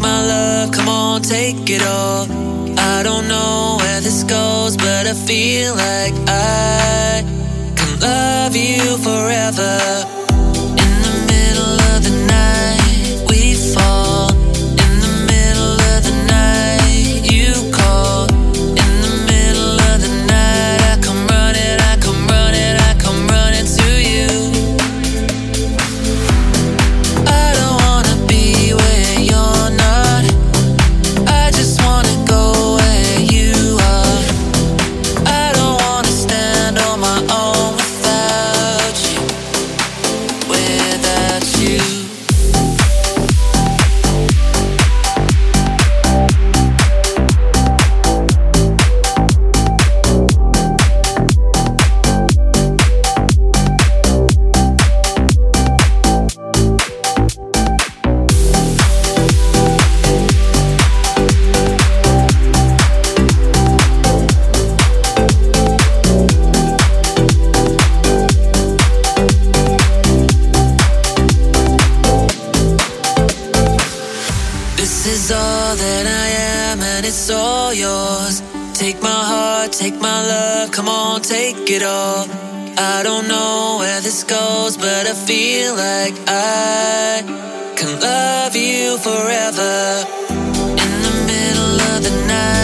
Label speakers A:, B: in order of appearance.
A: my love, come on, take it all. I don't know where this goes, but I feel like I can love you forever. It all. I don't know where this goes, but I feel like I can love you forever. In the middle of the night.